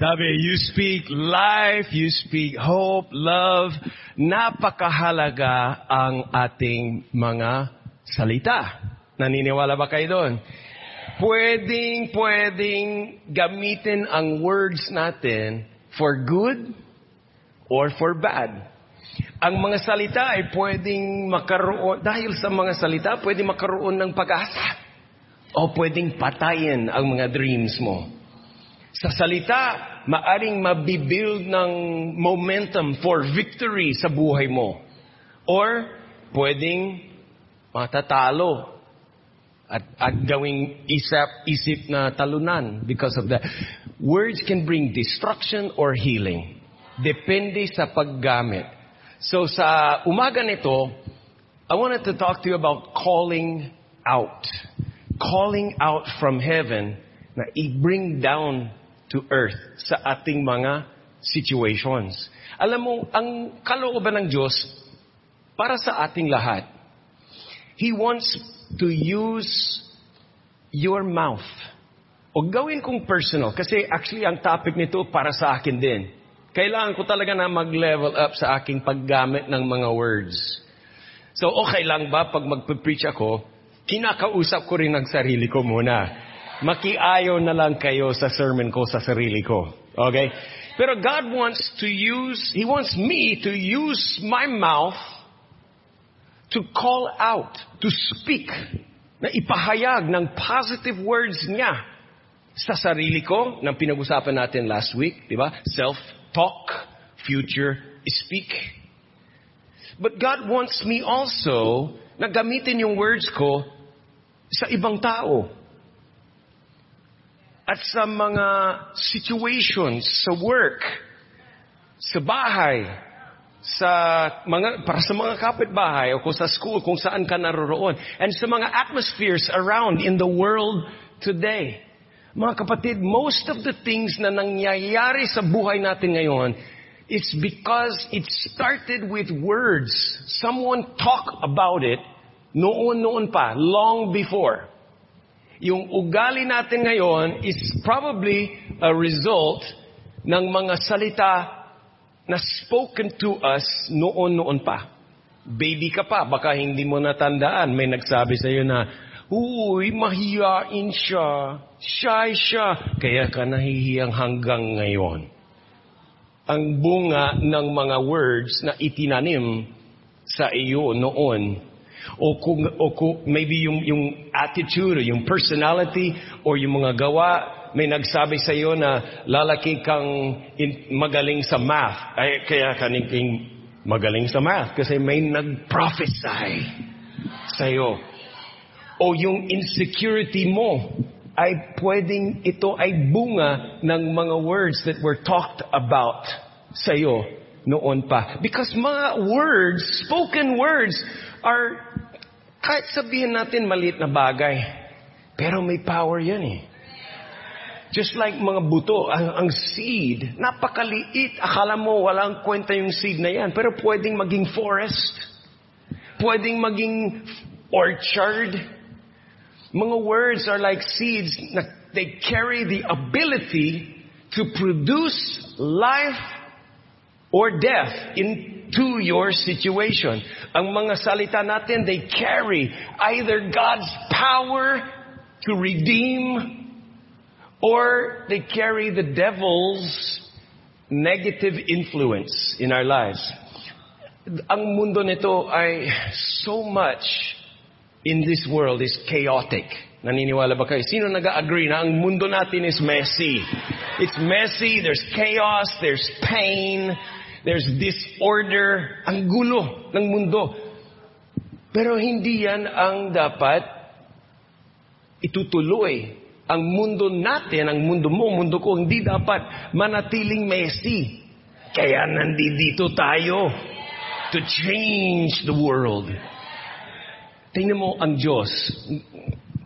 Sabi, you speak life, you speak hope, love. Napakahalaga ang ating mga salita. Naniniwala ba kayo doon? Pwedeng, pwedeng gamitin ang words natin for good or for bad. Ang mga salita ay pwedeng makaroon, dahil sa mga salita, pwedeng makaroon ng pag-asa. O pwedeng patayin ang mga dreams mo. Sa salita, maaring mabibuild ng momentum for victory sa buhay mo. Or, pwedeng matatalo at, at gawing isip, isip na talunan because of that. Words can bring destruction or healing. Depende sa paggamit. So sa umaga nito, I wanted to talk to you about calling out. Calling out from heaven na i-bring down to earth sa ating mga situations. Alam mo, ang kalooban ng Diyos para sa ating lahat, He wants to use your mouth. O gawin kong personal, kasi actually ang topic nito para sa akin din. Kailangan ko talaga na mag-level up sa aking paggamit ng mga words. So okay lang ba pag magpe-preach ako, kinakausap ko rin ang sarili ko muna makiayo na lang kayo sa sermon ko sa sarili ko. Okay? Pero God wants to use, He wants me to use my mouth to call out, to speak, na ipahayag ng positive words niya sa sarili ko, ng pinag-usapan natin last week, di ba? Self-talk, future speak. But God wants me also na gamitin yung words ko sa ibang tao at sa mga situations sa work, sa bahay, sa mga para sa mga kapitbahay o kung sa school kung saan ka naroroon and sa mga atmospheres around in the world today. Mga kapatid, most of the things na nangyayari sa buhay natin ngayon it's because it started with words. Someone talk about it noon-noon pa, long before yung ugali natin ngayon is probably a result ng mga salita na spoken to us noon-noon pa. Baby ka pa, baka hindi mo natandaan. May nagsabi sa iyo na, Uy, mahiyain siya. Shy siya. Kaya ka nahihiyang hanggang ngayon. Ang bunga ng mga words na itinanim sa iyo noon o kung, o kung maybe yung, yung attitude o yung personality o yung mga gawa, may nagsabi sa iyo na lalaki kang in, magaling sa math. Ay, kaya kaning magaling sa math kasi may nag-prophesy sa iyo. O yung insecurity mo ay pwedeng ito ay bunga ng mga words that were talked about sa iyo noon pa. Because mga words, spoken words, are kahit sabihin natin maliit na bagay, pero may power yan eh. Just like mga buto, ang, ang seed, napakaliit. Akala mo walang kwenta yung seed na yan, pero pwedeng maging forest. Pwedeng maging orchard. Mga words are like seeds na they carry the ability to produce life or death into your situation. Ang mga salita natin, they carry either God's power to redeem or they carry the devil's negative influence in our lives. Ang mundo nito ay so much in this world is chaotic. Naniniwala ba kayo? Sino nag-agree na ang mundo natin is messy? It's messy, there's chaos, there's pain, There's disorder, ang gulo ng mundo. Pero hindi yan ang dapat itutuloy. Ang mundo natin, ang mundo mo, mundo ko, hindi dapat manatiling messy. Kaya nandito tayo to change the world. Tingnan mo ang Diyos.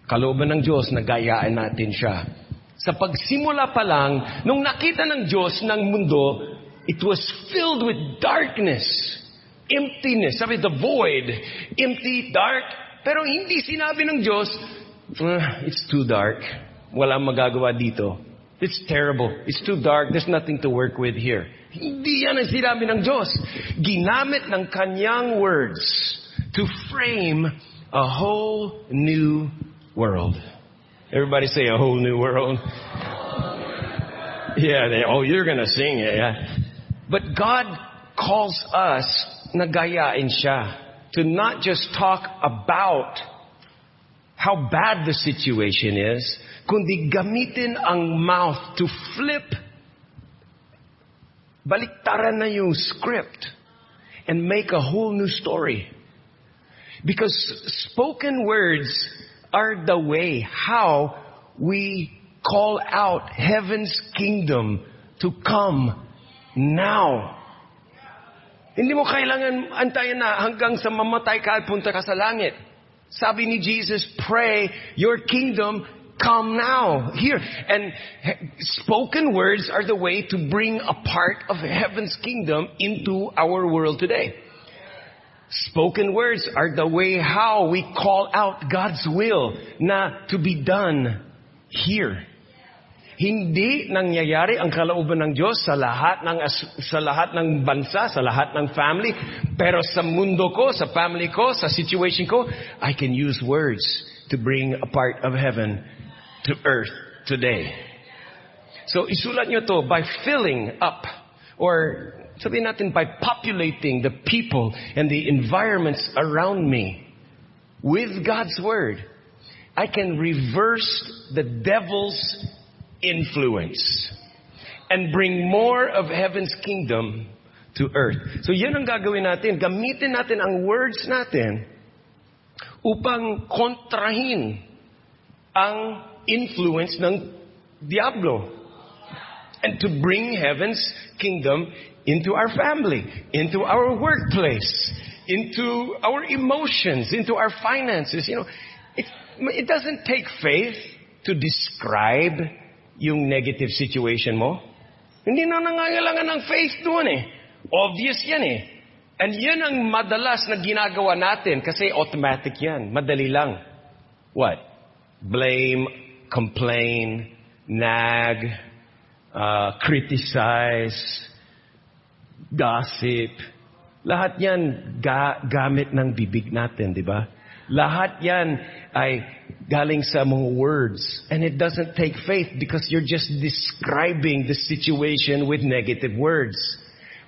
Kalooban ng Diyos, nagayaan natin siya. Sa pagsimula pa lang, nung nakita ng Diyos ng mundo, It was filled with darkness, emptiness. Sabi, the void, empty, dark. Pero hindi sinabi ng Diyos, uh, it's too dark. Walang magagawa dito. It's terrible. It's too dark. There's nothing to work with here. Hindi yan ang sinabi ng Diyos. Ginamit ng kanyang words to frame a whole new world. Everybody say a whole new world. Yeah, they, oh, you're gonna sing it, yeah. But God calls us na gayain siya to not just talk about how bad the situation is, kundi gamitin ang mouth to flip baliktaran na yung script and make a whole new story. Because spoken words are the way how we call out heaven's kingdom to come now. Hindi mo kailangan antayin na hanggang sa mamatay ka at punta ka sa langit. Sabi ni Jesus, pray your kingdom come now, here. And spoken words are the way to bring a part of heaven's kingdom into our world today. Spoken words are the way how we call out God's will na to be done here. Hindi nangyayari ang kalooban ng Diyos sa lahat ng sa lahat ng bansa, sa lahat ng family, pero sa mundo ko, sa family ko, sa situation ko, I can use words to bring a part of heaven to earth today. So isulat nyo to by filling up or sabihin natin by populating the people and the environments around me with God's word. I can reverse the devil's influence and bring more of heaven's kingdom to earth. So yan ang gagawin natin. Gamitin natin ang words natin upang kontrahin ang influence ng Diablo. And to bring heaven's kingdom into our family, into our workplace, into our emotions, into our finances. You know, it, it doesn't take faith to describe yung negative situation mo. Hindi na nangangailangan ng faith doon eh. Obvious yan eh. And yan ang madalas na ginagawa natin kasi automatic yan. Madali lang. What? Blame, complain, nag, uh, criticize, gossip. Lahat yan ga- gamit ng bibig natin, di ba? Lahat yan ay galing sa mga words. And it doesn't take faith because you're just describing the situation with negative words.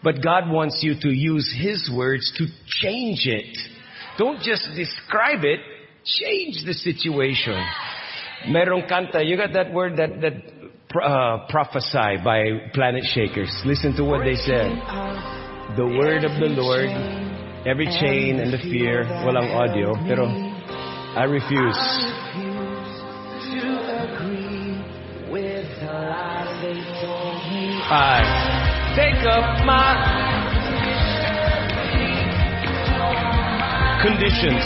But God wants you to use His words to change it. Don't just describe it, change the situation. Merong kanta, you got that word that, that uh, prophesy by Planetshakers. Listen to what they said. The word of the Lord, every chain and the fear, walang audio, pero I refuse. I take up my conditions.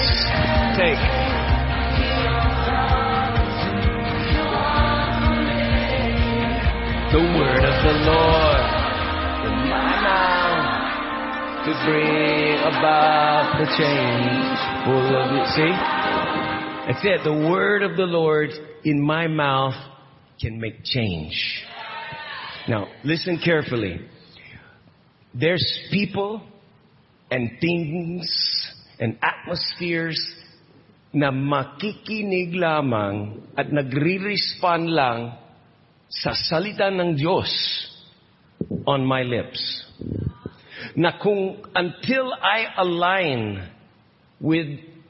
Take. the word of the Lord to bring about the change. Full of it. See? That's it. The word of the Lord in my mouth can make change. Now, listen carefully. There's people and things and atmospheres na makikinig lamang at nagre-respond lang sa salita ng Diyos on my lips. Na kung until I align with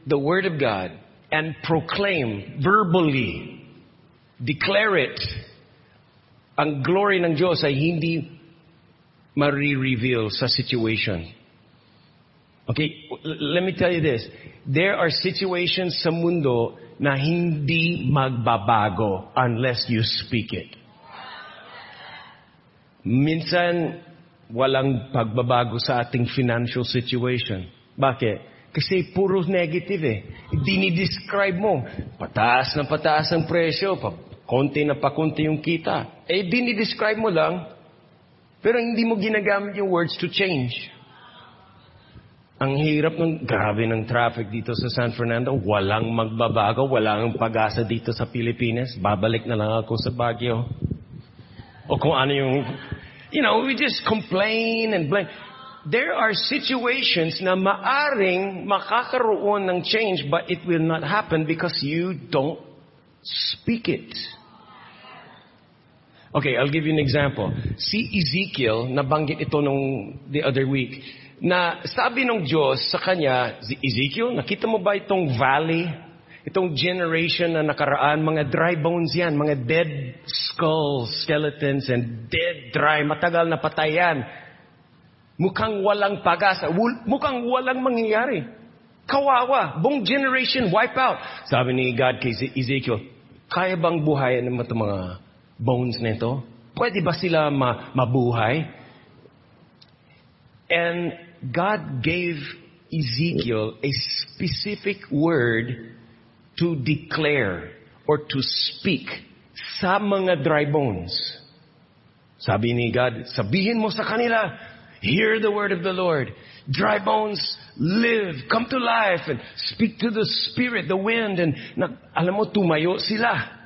the Word of God and proclaim verbally, declare it, ang glory ng Diyos ay hindi marireveal sa situation. Okay, let me tell you this. There are situations sa mundo na hindi magbabago unless you speak it. Minsan, walang pagbabago sa ating financial situation. Bakit? Kasi puro negative eh. Dinidescribe mo, pataas na pataas ang presyo, pa, konti na pa konti yung kita. Eh, dinidescribe mo lang, pero hindi mo ginagamit yung words to change. Ang hirap ng, grabe ng traffic dito sa San Fernando. Walang magbabago, walang pag-asa dito sa Pilipinas. Babalik na lang ako sa Baguio. O kung ano yung, you know, we just complain and blame. There are situations na maaring makakaroon ng change but it will not happen because you don't speak it. Okay, I'll give you an example. Si Ezekiel, nabanggit ito nung the other week, na sabi ng Diyos sa kanya, Ezekiel, nakita mo ba itong valley? Itong generation na nakaraan, mga dry bones yan, mga dead skulls, skeletons, and dead dry, matagal na patayan. Mukhang walang pag-asa, mukhang walang mangyayari. Kawawa, buong generation wipe out. Sabi ni God kay Ezekiel, kaya bang buhayan ng mga bones nito? Pwede ba sila ma mabuhay? And God gave Ezekiel a specific word to declare or to speak sa mga dry bones. Sabi ni God, sabihin mo sa kanila, hear the word of the Lord. Dry bones, live, come to life, and speak to the spirit, the wind, and na, alam mo, tumayo sila.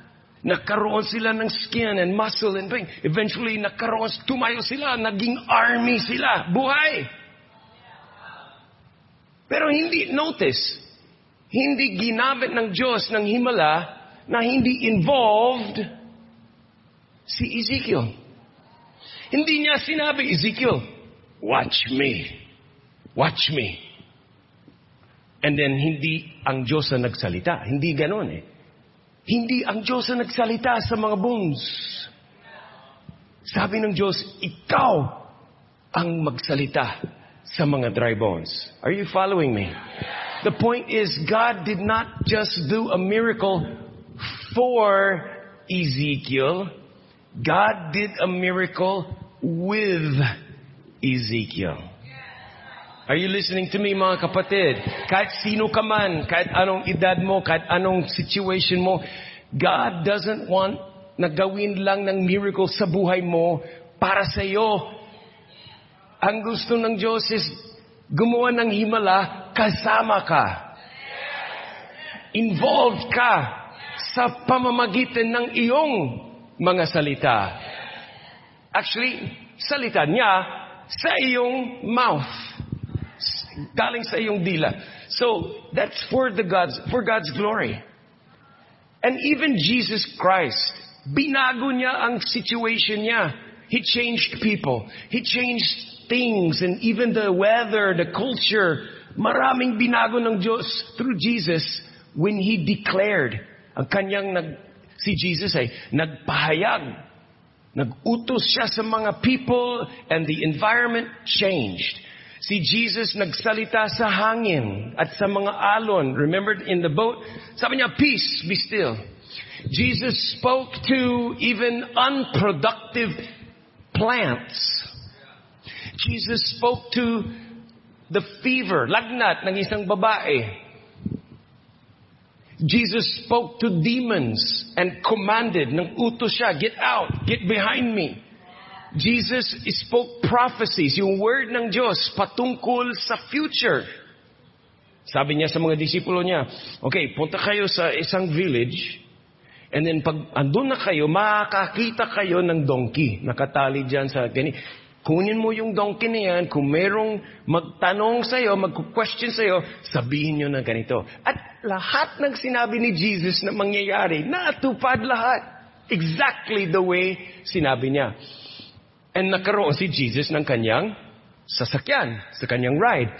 Nagkaroon sila ng skin and muscle and. Eventually, nagkaroon, tumayo sila, naging army sila. Buhay! Pero hindi, notice, hindi ginamit ng Diyos ng himala na hindi involved si Ezekiel. Hindi niya sinabi, Ezekiel, watch me. Watch me. And then, hindi ang Diyos na nagsalita. Hindi ganon eh. Hindi ang Diyos ang nagsalita sa mga bones. Sabi ng Diyos, ikaw ang magsalita sa mga dry bones. Are you following me? The point is, God did not just do a miracle for Ezekiel. God did a miracle with Ezekiel. Are you listening to me mga kapatid? Kahit sino ka man, kahit anong edad mo, kahit anong situation mo, God doesn't want na gawin lang ng miracle sa buhay mo para sa iyo. Ang gusto ng Diyos is gumawa ng himala kasama ka. Involved ka sa pamamagitan ng iyong mga salita. Actually, salita niya sa iyong mouth. Galing sa iyong dila. So, that's for the God's, for God's glory. And even Jesus Christ, binago niya ang situation niya. He changed people. He changed things and even the weather, the culture. Maraming binago ng Diyos through Jesus when He declared. Ang kanyang nag, si Jesus ay nagpahayag. Nagutos siya sa mga people and the environment changed. Si Jesus nagsalita sa hangin at sa mga alon. Remember in the boat? Sabi niya, peace, be still. Jesus spoke to even unproductive plants. Jesus spoke to the fever, lagnat ng isang babae. Jesus spoke to demons and commanded, ng utos siya, get out, get behind me. Jesus spoke prophecies, yung word ng Diyos patungkol sa future. Sabi niya sa mga disipulo niya, okay, punta kayo sa isang village, and then pag andun na kayo, makakita kayo ng donkey, nakatali dyan sa gani. Kunin mo yung donkey na yan, kung merong magtanong sa'yo, mag-question sa'yo, sabihin nyo na ganito. At lahat ng sinabi ni Jesus na mangyayari, natupad lahat. Exactly the way sinabi niya. And nagkaroon si Jesus ng kanyang sasakyan, sa kanyang ride.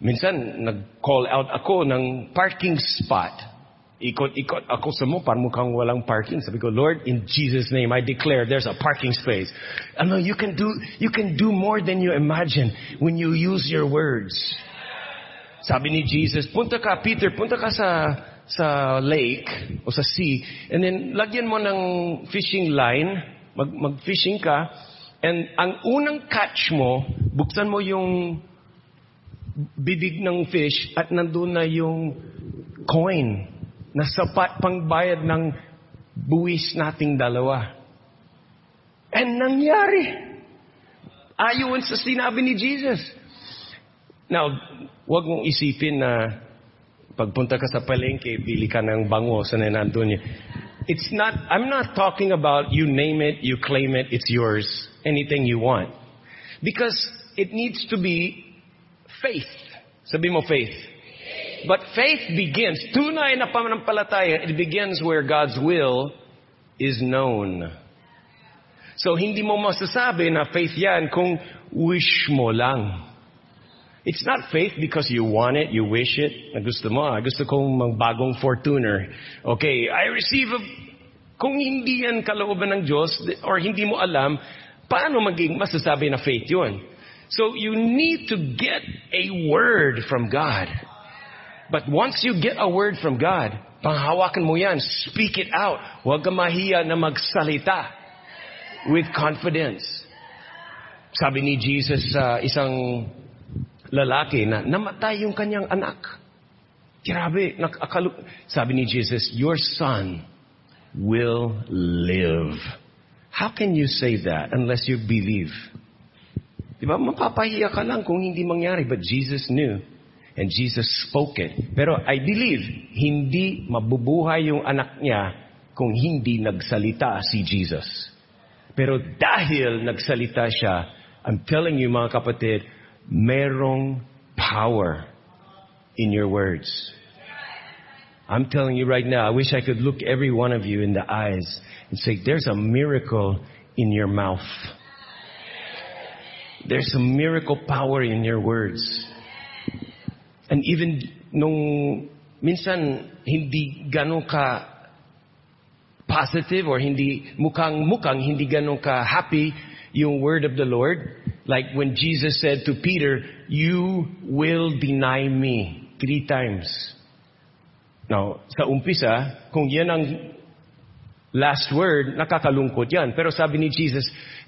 Minsan, nag-call out ako ng parking spot. Ikot-ikot ako sa mo, para mukhang walang parking. Sabi ko, Lord, in Jesus' name, I declare there's a parking space. Ano, you can do, you can do more than you imagine when you use your words. Sabi ni Jesus, punta ka, Peter, punta ka sa, sa lake o sa sea, and then lagyan mo ng fishing line, mag, mag-fishing ka, and ang unang catch mo, buksan mo yung bibig ng fish at nandun na yung coin na sapat pang bayad ng buwis nating dalawa. And nangyari. Ayon sa sinabi ni Jesus. Now, wag mong isipin na pagpunta ka sa palengke, bili ka ng bango sa nandun niya. It's not, I'm not talking about you name it, you claim it, it's yours, anything you want. Because it needs to be faith. Sabi mo faith. But faith begins, tunay na pananampalataya, it begins where God's will is known. So hindi mo masasabi na faith yan kung wish mo lang. It's not faith because you want it, you wish it. Na gusto mo, ah, gusto kong magbagong Fortuner. Okay, I receive a... Kung hindi yan kalooban ng Diyos, or hindi mo alam, paano maging masasabi na faith yun? So you need to get a word from God. But once you get a word from God, panghawakan mo yan, speak it out. Huwag ka mahiya na magsalita with confidence. Sabi ni Jesus sa isang lalaki na namatay yung kanyang anak. Grabe, nakakalu- sabi ni Jesus, your son will live. How can you say that unless you believe? Diba, mapapahiya ka lang kung hindi mangyari. But Jesus knew. And Jesus spoke it. Pero I believe, hindi mabubuhay yung anak niya kung hindi nagsalita si Jesus. Pero dahil nagsalita siya, I'm telling you mga kapatid, merong power in your words. I'm telling you right now, I wish I could look every one of you in the eyes and say, there's a miracle in your mouth. There's a miracle power in your words. And even nung minsan hindi ganun ka positive or hindi mukhang mukhang hindi ganun ka happy yung word of the Lord. Like when Jesus said to Peter, you will deny me three times. Now, sa umpisa, kung yan ang last word, nakakalungkot yan. Pero sabi ni Jesus,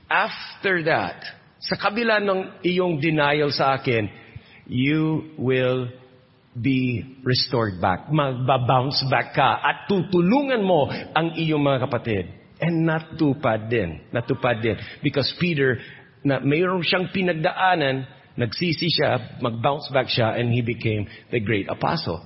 after that, sa kabila ng iyong denial sa akin, you will be restored back. Magbabounce back ka at tutulungan mo ang iyong mga kapatid. And natupad din. Natupad din. Because Peter, na mayroon siyang pinagdaanan, nagsisi siya, mag-bounce back siya, and he became the great apostle.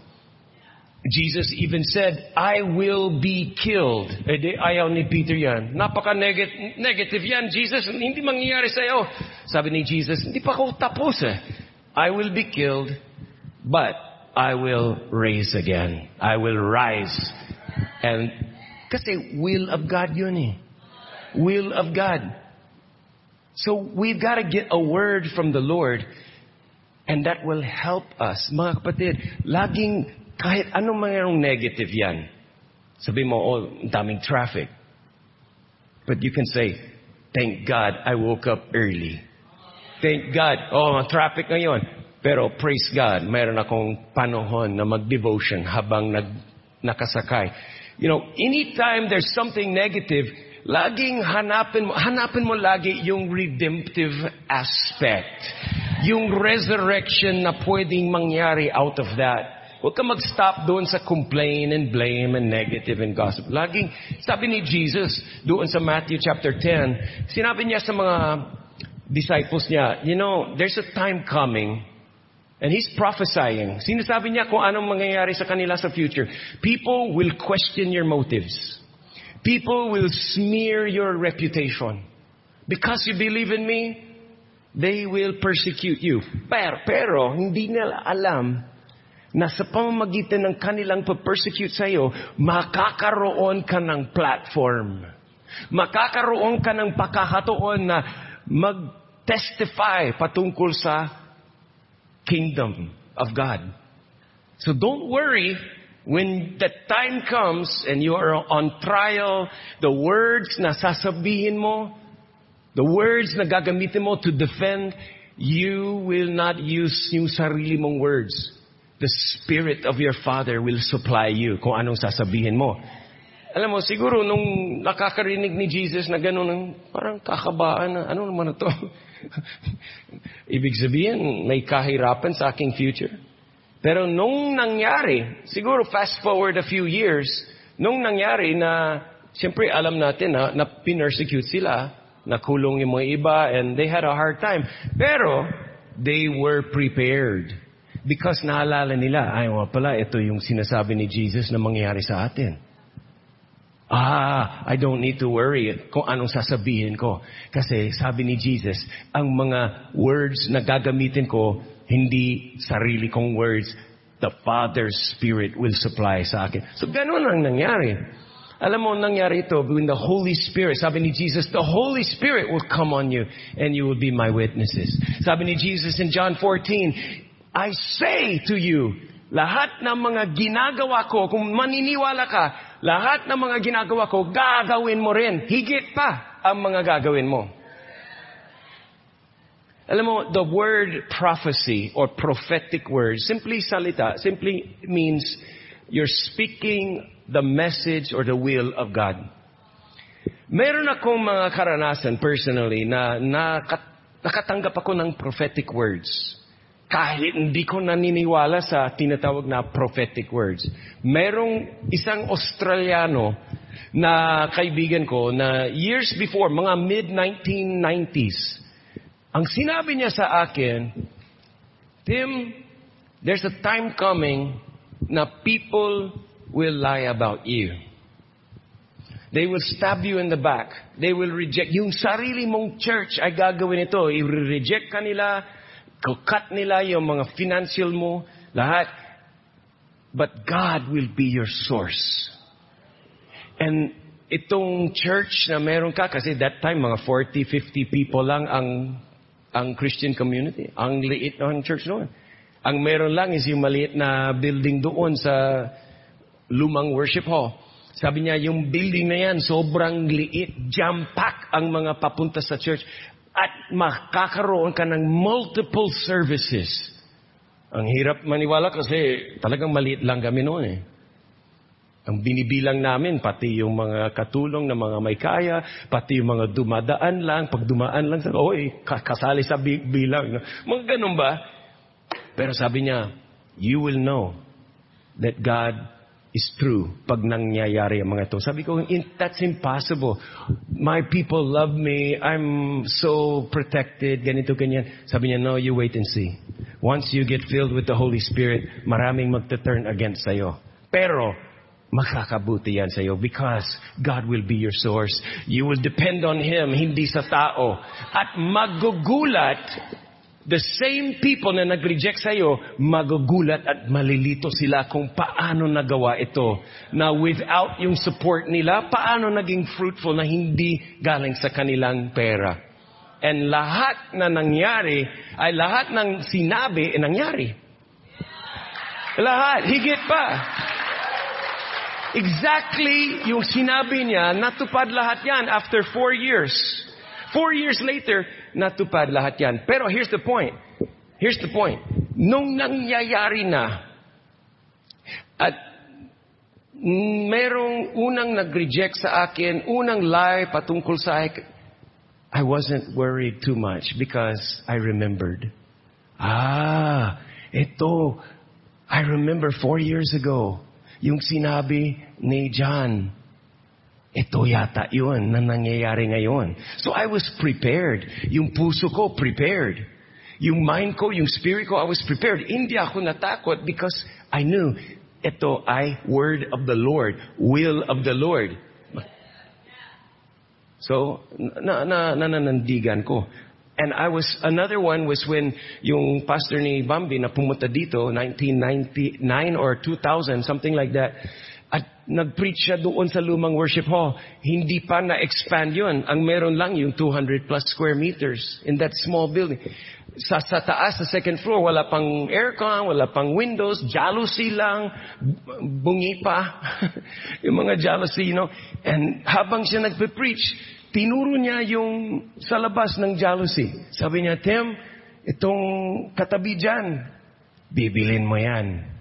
Jesus even said, I will be killed. Eh di, ayaw ni Peter yan. Napaka-negative negative yan, Jesus. Hindi mangyayari sa'yo. Sabi ni Jesus, hindi pa ako tapos eh. I will be killed, but I will raise again. I will rise. And, kasi will of God yun eh. Will of God. So we've got to get a word from the Lord and that will help us. Mga kapatid, laging kahit anong mayroong negative yan. Sabi mo, oh, daming traffic. But you can say, thank God I woke up early. Thank God, oh, traffic ngayon. Pero praise God, mayroon akong panahon na mag-devotion habang nag, nakasakay. You know, anytime there's something negative, laging hanapin mo, hanapin mo lagi yung redemptive aspect. Yung resurrection na pwedeng mangyari out of that. Huwag ka mag-stop doon sa complain and blame and negative and gossip. Laging, sabi ni Jesus, doon sa Matthew chapter 10, sinabi niya sa mga disciples niya, you know, there's a time coming and He's prophesying. Sinasabi niya kung anong mangyayari sa kanila sa future. People will question your motives. People will smear your reputation. Because you believe in me, they will persecute you. Pero, pero hindi nila alam na sa pamamagitan ng kanilang pa-persecute sa iyo, makakaroon ka ng platform. Makakaroon ka ng pakakatoon na mag-testify patungkol sa kingdom of God. So don't worry when the time comes and you are on trial, the words na sasabihin mo, the words na gagamitin mo to defend, you will not use yung sarili mong words. The Spirit of your Father will supply you kung anong sasabihin mo. Alam mo, siguro nung nakakarinig ni Jesus na gano'n, parang kakabaan na, ano naman ito? Ibig sabihin, may kahirapan sa aking future. Pero nung nangyari, siguro fast forward a few years, nung nangyari na, siyempre alam natin na, na pinersecute sila, nakulong yung mga iba, and they had a hard time. Pero, they were prepared. Because naalala nila, ay, wala pala, ito yung sinasabi ni Jesus na mangyayari sa atin. Ah, I don't need to worry kung anong sasabihin ko. Kasi sabi ni Jesus, ang mga words na gagamitin ko, hindi sarili kong words. The Father's Spirit will supply sa akin. So ganun ang nangyari. Alam mo, nangyari ito when the Holy Spirit, sabi ni Jesus, the Holy Spirit will come on you and you will be my witnesses. Sabi ni Jesus in John 14, I say to you, lahat ng mga ginagawa ko, kung maniniwala ka, lahat ng mga ginagawa ko, gagawin mo rin. Higit pa ang mga gagawin mo. Alam mo, the word prophecy or prophetic word, simply salita, simply means you're speaking the message or the will of God. Meron akong mga karanasan personally na nakat, nakatanggap ako ng prophetic words. Kahit hindi ko naniniwala sa tinatawag na prophetic words. Merong isang Australiano na kaibigan ko na years before, mga mid-1990s, ang sinabi niya sa akin, Tim, there's a time coming na people will lie about you. They will stab you in the back. They will reject. Yung sarili mong church ay gagawin ito. I-reject ka nila. Kukat nila yung mga financial mo. Lahat. But God will be your source. And itong church na meron ka, kasi that time mga 40, 50 people lang ang ang Christian community. Ang liit ng church noon. Ang meron lang is yung maliit na building doon sa lumang worship hall. Sabi niya, yung building na yan, sobrang liit, jam-pack ang mga papunta sa church. At makakaroon ka ng multiple services. Ang hirap maniwala kasi talagang maliit lang kami noon eh. Ang binibilang namin, pati yung mga katulong na mga may kaya, pati yung mga dumadaan lang, pag dumaan lang, sa, oy, kasali sa bilang. Mga ganun ba? Pero sabi niya, you will know that God is true pag nangyayari ang mga ito. Sabi ko, that's impossible. My people love me. I'm so protected. Ganito, ganyan. Sabi niya, no, you wait and see. Once you get filled with the Holy Spirit, maraming magta-turn against sa'yo. Pero, makakabuti yan sa'yo because God will be your source. You will depend on Him, hindi sa tao. At magugulat, the same people na nag-reject sa'yo, magugulat at malilito sila kung paano nagawa ito. Na without yung support nila, paano naging fruitful na hindi galing sa kanilang pera. And lahat na nangyari, ay lahat ng sinabi, eh, nangyari. Lahat, higit pa. Exactly yung sinabi niya, natupad lahat yan after four years. Four years later, natupad lahat yan. Pero here's the point. Here's the point. Nung nangyayari na, at merong unang nag-reject sa akin, unang lie patungkol sa akin, I wasn't worried too much because I remembered. Ah, ito, I remember four years ago, yung sinabi ni John, ito yata yun na nangyayari ngayon. So I was prepared. Yung puso ko, prepared. Yung mind ko, yung spirit ko, I was prepared. Hindi ako natakot because I knew ito ay word of the Lord, will of the Lord. So, na, na, nananandigan ko. And I was, another one was when yung pastor ni Bambi na pumunta dito, 1999 or 2000, something like that. At nag-preach siya doon sa lumang worship hall. Hindi pa na-expand yun. Ang meron lang yung 200 plus square meters in that small building. Sa, sa taas, sa second floor, wala pang aircon, wala pang windows, jealousy lang, bungi pa. yung mga jealousy, you know. And habang siya nagpe-preach, tinuro niya yung sa labas ng jealousy. Sabi niya, Tim, itong katabi dyan, bibilin mo yan.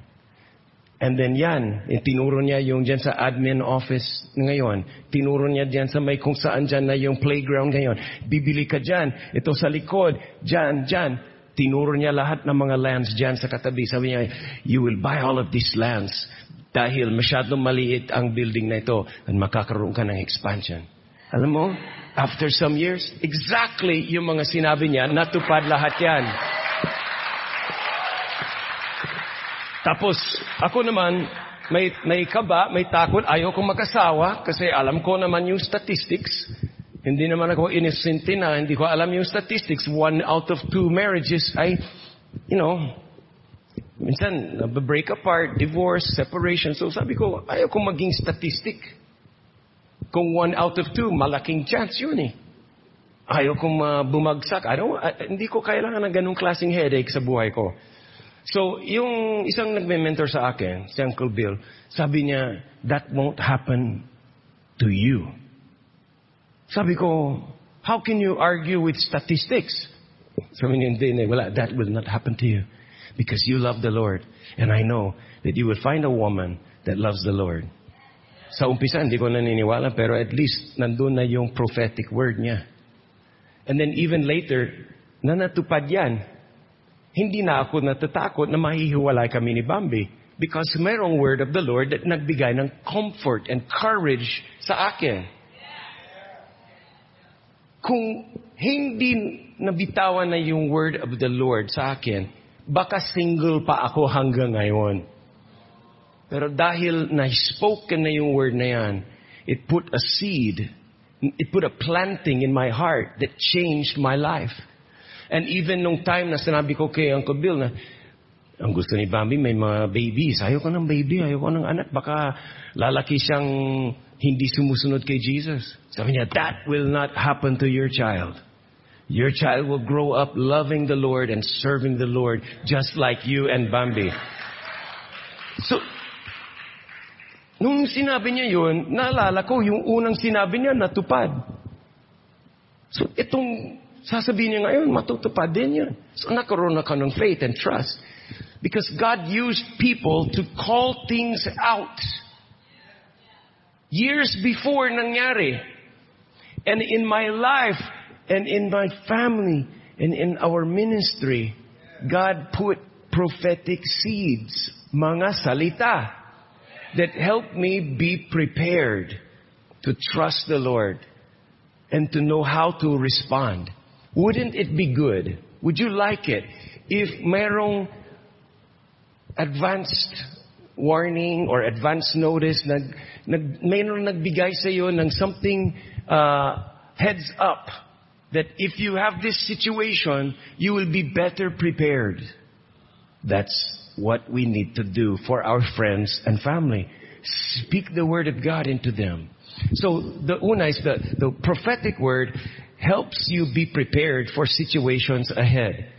And then yan, eh, tinuro niya yung dyan sa admin office ngayon. Tinuro niya dyan sa may kung saan dyan na yung playground ngayon. Bibili ka dyan. Ito sa likod. Dyan, dyan. Tinuro niya lahat ng mga lands dyan sa katabi. Sabi niya, you will buy all of these lands dahil masyadong maliit ang building na ito at makakaroon ka ng expansion. Alam mo, after some years, exactly yung mga sinabi niya, natupad lahat yan. Tapos, ako naman, may, may kaba, may takot, ayaw kong mag-asawa kasi alam ko naman yung statistics. Hindi naman ako innocent na, hindi ko alam yung statistics. One out of two marriages ay, you know, minsan, break apart, divorce, separation. So sabi ko, ayaw kong maging statistic. Kung one out of two, malaking chance yun eh. Ayaw kong uh, bumagsak. I don't, uh, hindi ko kailangan ng ganung klaseng headache sa buhay ko. So, yung isang nagme-mentor sa akin, si Uncle Bill, sabi niya, that won't happen to you. Sabi ko, how can you argue with statistics? Sabi niya, hindi, wala, that will not happen to you. Because you love the Lord. And I know that you will find a woman that loves the Lord. Sa umpisa, hindi ko naniniwala, pero at least nandun na yung prophetic word niya. And then even later, na natupad yan, hindi na ako natatakot na mahihiwalay kami ni Bambi. Because mayroong word of the Lord that nagbigay ng comfort and courage sa akin. Kung hindi nabitawan na yung word of the Lord sa akin, baka single pa ako hanggang ngayon. Pero dahil na-spoken na yung word na yan, it put a seed it put a planting in my heart that changed my life. And even nung time na sinabi ko kay Uncle Bill na, ang gusto ni Bambi may mga babies. Ayaw ko ng baby, ayaw ko ng anak. Baka lalaki siyang hindi sumusunod kay Jesus. Sabi niya, that will not happen to your child. Your child will grow up loving the Lord and serving the Lord just like you and Bambi. So, Nung sinabi niya yun, naalala ko yung unang sinabi niya natupad. So itong sasabihin niya ngayon, matutupad din yan. So nakaroon na ka ng faith and trust. Because God used people to call things out. Years before nangyari. And in my life, and in my family, and in our ministry, God put prophetic seeds, mga salita that help me be prepared to trust the Lord and to know how to respond. Wouldn't it be good? Would you like it if mayroong advanced warning or advanced notice nag, nag mayroong nagbigay sa iyo ng something uh, heads up that if you have this situation, you will be better prepared. That's what we need to do for our friends and family. Speak the word of God into them. So the una is the, the prophetic word helps you be prepared for situations ahead.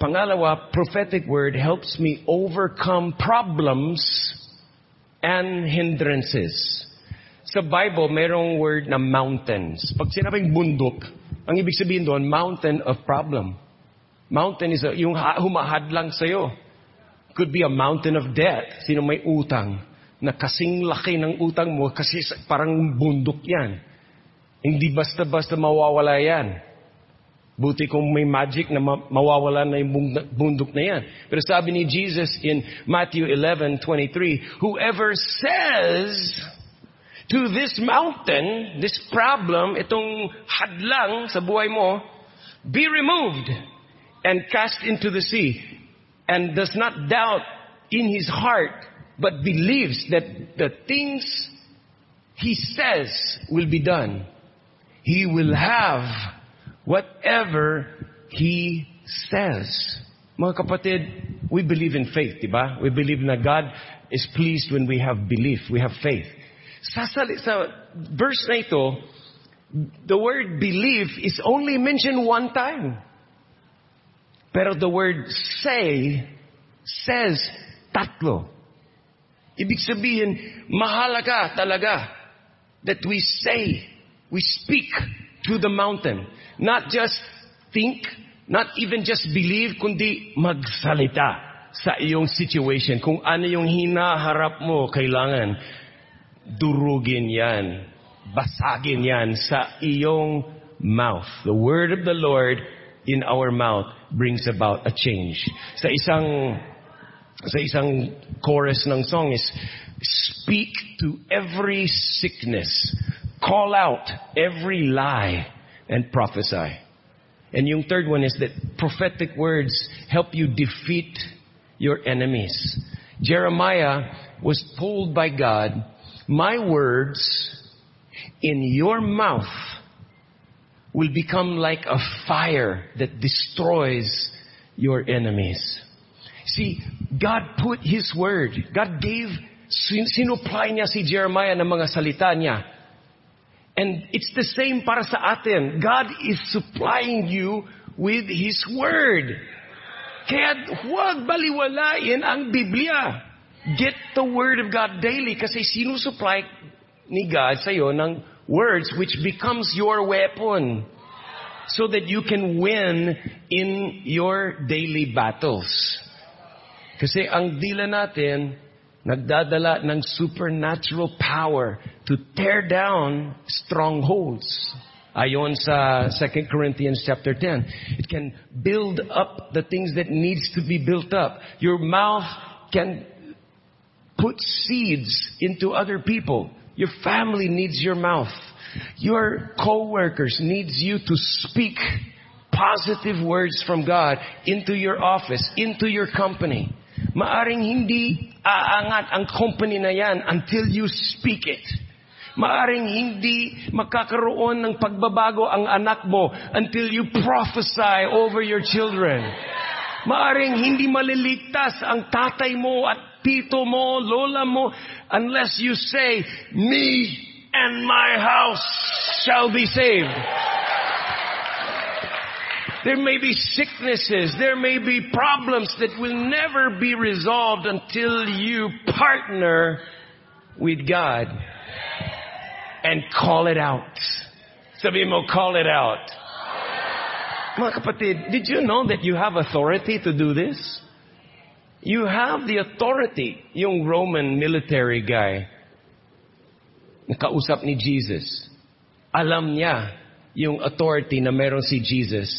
Pangalawa, prophetic word helps me overcome problems and hindrances. Sa Bible, mayroong word na mountains. Pag sinabing bundok, ang ibig sabihin doon, mountain of problem. Mountain is a, yung humahadlang sa'yo. Could be a mountain of debt. Sino may utang? Na kasing laki ng utang mo kasi parang bundok yan. Hindi basta-basta mawawala yan. Buti kung may magic na mawawala na yung bundok na yan. Pero sabi ni Jesus in Matthew 11:23, Whoever says to this mountain, this problem, itong hadlang sa buhay mo, be removed and cast into the sea and does not doubt in his heart, but believes that the things he says will be done, he will have whatever he says. Mga kapatid, we believe in faith, diba? We believe that God is pleased when we have belief, we have faith. Sa, sa, sa verse na ito, the word believe is only mentioned one time. Pero the word say says tatlo. Ibig sabihin, mahalaga talaga that we say, we speak to the mountain. Not just think, not even just believe, kundi magsalita sa iyong situation. Kung ano yung hinaharap mo, kailangan durugin yan, basagin yan sa iyong mouth. The word of the Lord in our mouth brings about a change. Sa isang sa isang chorus ng song is speak to every sickness, call out every lie and prophesy. And yung third one is that prophetic words help you defeat your enemies. Jeremiah was told by God, my words in your mouth will become like a fire that destroys your enemies. See, God put His word. God gave, sinupply niya si Jeremiah ng mga salita niya. And it's the same para sa atin. God is supplying you with His word. Kaya huwag baliwalain ang Biblia. Get the word of God daily kasi sinusupply ni God sa iyo ng words which becomes your weapon so that you can win in your daily battles. Kasi ang dila natin, nagdadala ng supernatural power to tear down strongholds. Ayon sa 2 Corinthians chapter 10. It can build up the things that needs to be built up. Your mouth can put seeds into other people. Your family needs your mouth. Your co-workers needs you to speak positive words from God into your office, into your company. Maaring hindi aangat ang company na yan until you speak it. Maaring hindi magkakaroon ng pagbabago ang anak mo until you prophesy over your children. Maaring hindi maliligtas ang tatay mo at tito mo, lola mo, unless you say, me and my house shall be saved. There may be sicknesses, there may be problems that will never be resolved until you partner with God and call it out. Sabi mo, call it out. Mga did you know that you have authority to do this? You have the authority. Yung Roman military guy, nakausap ni Jesus, alam niya yung authority na meron si Jesus.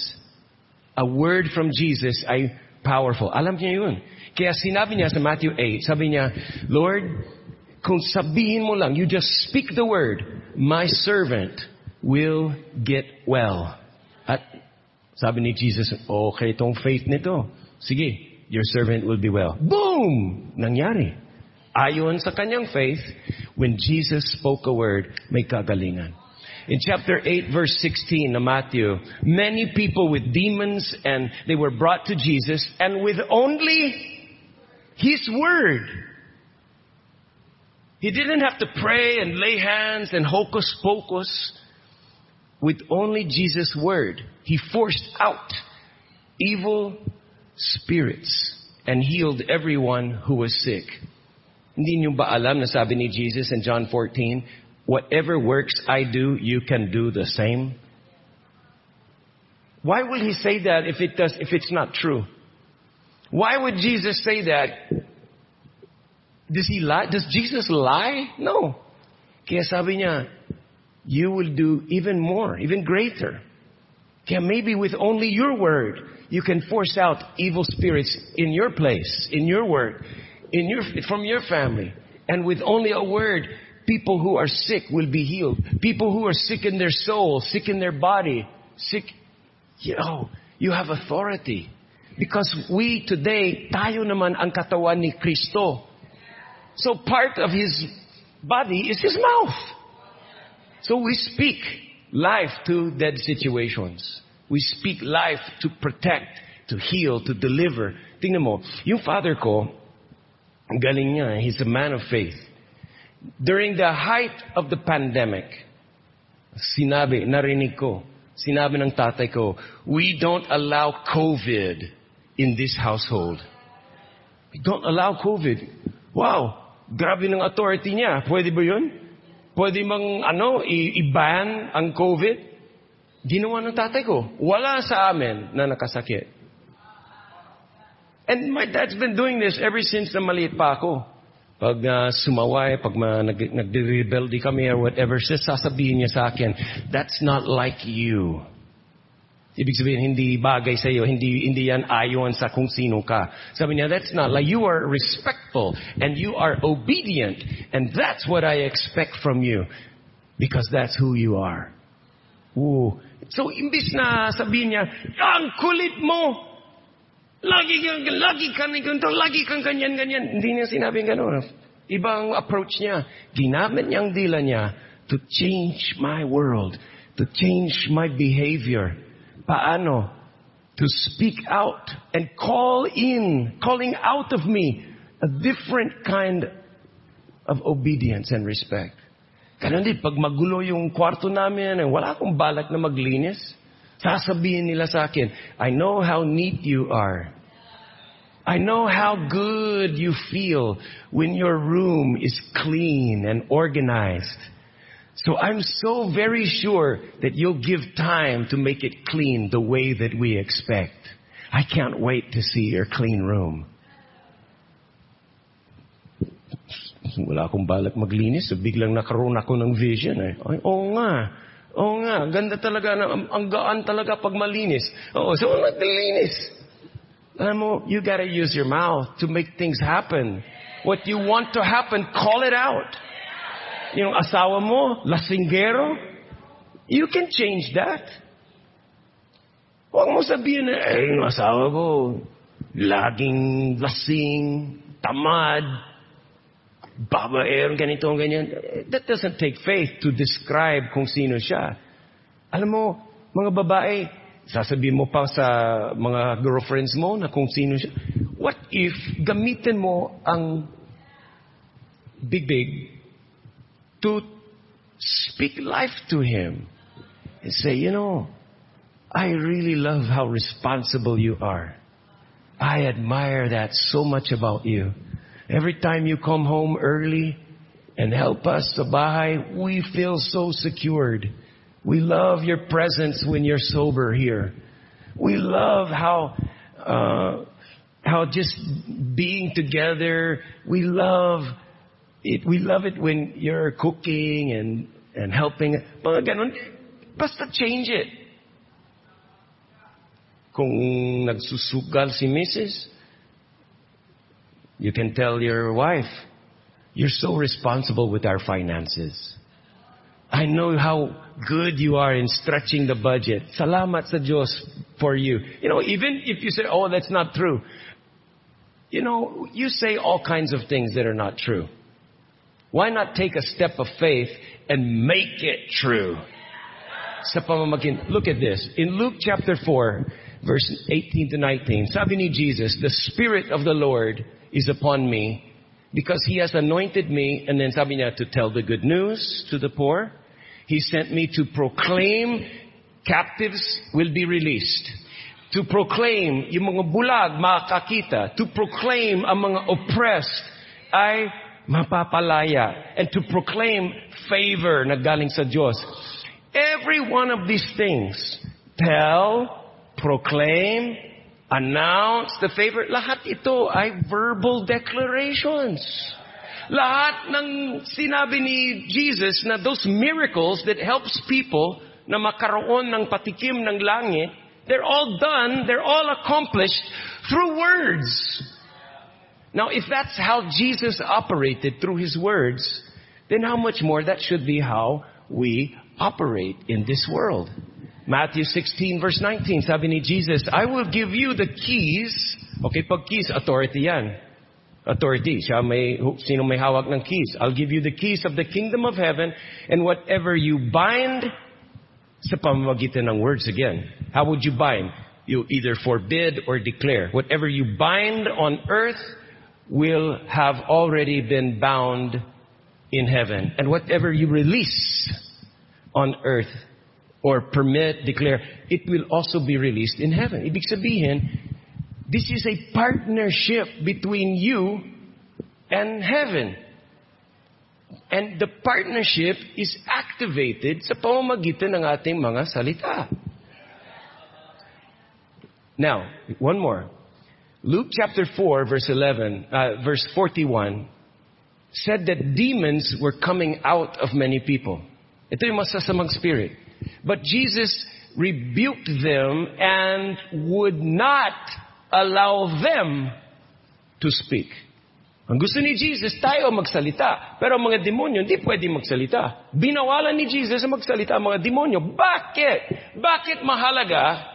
A word from Jesus ay powerful. Alam niya yun. Kaya sinabi niya sa Matthew 8, sabi niya, Lord, kung sabihin mo lang, you just speak the word, my servant will get well. At sabi ni Jesus, okay tong faith nito. Sige, your servant will be well. Boom! Nangyari. Ayon sa kanyang faith, when Jesus spoke a word, may kagalingan. In chapter 8 verse 16 of Matthew, many people with demons and they were brought to Jesus and with only His word. He didn't have to pray and lay hands and hocus pocus. With only Jesus' word, He forced out evil spirits and healed everyone who was sick. Hindi niyo ba alam na sabi ni Jesus in John 14, whatever works I do, you can do the same? Why would he say that if it does, if it's not true? Why would Jesus say that? Does he lie? Does Jesus lie? No. Kaya sabi niya, you will do even more, even greater. Kaya maybe with only your word, you can force out evil spirits in your place, in your work, in your, from your family. And with only a word, people who are sick will be healed. People who are sick in their soul, sick in their body, sick, you know, you have authority. Because we today, tayo naman ang katawan ni Kristo. So part of His body is His mouth. So we speak life to dead situations. We speak life to protect, to heal, to deliver. Tingnan mo, yung father ko, galing niya, he's a man of faith. During the height of the pandemic, sinabi, narinig ko, sinabi ng tatay ko, we don't allow COVID in this household. We don't allow COVID. Wow, grabe ng authority niya. Pwede ba yun? Pwede mang ano, i-ban ang COVID? Ginawa ng tatay ko. Wala sa amin na nakasakit. And my dad's been doing this ever since na maliit pa ako. Pag uh, sumaway, pag ma, nag, nag-rebelde kami or whatever, sasabihin niya sa akin, that's not like you. Ibig sabihin, hindi bagay sa iyo, hindi, hindi yan ayon sa kung sino ka. Sabi niya, that's not like, you are respectful and you are obedient and that's what I expect from you because that's who you are. Ooh. So, imbis na sabihin niya, ang kulit mo! Lagi kang, lagi kang ganito, lagi kang ganyan, ganyan. Hindi niya sinabing gano'n. Ibang approach niya. Ginamit niya ang dila niya to change my world, to change my behavior. Paano? To speak out and call in, calling out of me a different kind of obedience and respect. Ganun din, pag magulo yung kwarto namin, eh, wala akong balak na maglinis. Sasabihin nila sa akin, I know how neat you are. I know how good you feel when your room is clean and organized. So I'm so very sure that you'll give time to make it clean the way that we expect. I can't wait to see your clean room. Wala akong balak maglinis. So biglang nakaroon ako ng vision. Eh. Ay, oo nga. Oo nga. Ganda talaga. Na, ang gaan talaga pag malinis. Oo, so naglinis. Alam mo, you gotta use your mouth to make things happen. What you want to happen, call it out. Yung asawa mo, lasinggero, you can change that. Huwag mo sabihin na, eh, yung asawa ko, laging lasing, tamad, babaero, ganito, ganyan. That doesn't take faith to describe kung sino siya. Alam mo, mga babae, sasabihin mo pa sa mga girlfriends mo na kung sino siya. What if gamitin mo ang big-big to speak life to him and say, you know, I really love how responsible you are. I admire that so much about you. Every time you come home early and help us bahay, we feel so secured. We love your presence when you're sober here. We love how, uh, how just being together, we love we love it when you're cooking and, and helping. Mga ganun, basta change it. Kung nagsusugal si Mrs., you can tell your wife, you're so responsible with our finances. I know how good you are in stretching the budget. Salamat sa Diyos for you. You know, even if you say, oh, that's not true. You know, you say all kinds of things that are not true. Why not take a step of faith and make it true? Look at this. In Luke chapter 4, verse 18 to 19, sabi ni Jesus, the Spirit of the Lord is upon me because He has anointed me, and then sabi niya, to tell the good news to the poor. He sent me to proclaim captives will be released. To proclaim yung mga bulag makakita. To proclaim ang mga oppressed ay mapapalaya. And to proclaim favor na galing sa Diyos. Every one of these things, tell, proclaim, announce the favor, lahat ito ay verbal declarations. Lahat ng sinabi ni Jesus na those miracles that helps people na makaroon ng patikim ng langit, they're all done, they're all accomplished through words. Now, if that's how Jesus operated through His words, then how much more that should be how we operate in this world. Matthew 16 verse 19, sabi ni Jesus, I will give you the keys. Okay, pag keys, authority yan. Authority. Siya may, sino may hawak ng keys. I'll give you the keys of the kingdom of heaven and whatever you bind sa pamamagitan ng words again. How would you bind? You either forbid or declare. Whatever you bind on earth will have already been bound in heaven. And whatever you release on earth or permit, declare, it will also be released in heaven. Ibig sabihin, this is a partnership between you and heaven. And the partnership is activated sa pamamagitan ng ating mga salita. Now, one more. Luke chapter 4 verse 11, uh, verse 41 said that demons were coming out of many people. Ito yung masasamang spirit. But Jesus rebuked them and would not allow them to speak. Ang gusto ni Jesus, tayo magsalita. Pero ang mga demonyo, hindi pwede magsalita. Binawalan ni Jesus ang magsalita ang mga demonyo. Bakit? Bakit mahalaga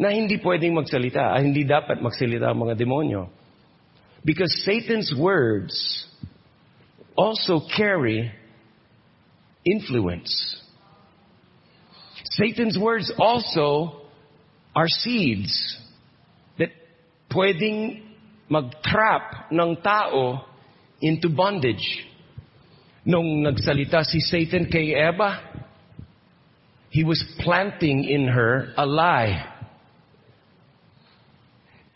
na hindi pwedeng magsalita, ah, hindi dapat magsalita ang mga demonyo? Because Satan's words also carry influence. Satan's words also are seeds that pwedeng mag-trap ng tao into bondage. Nung nagsalita si Satan kay Eva, he was planting in her a lie.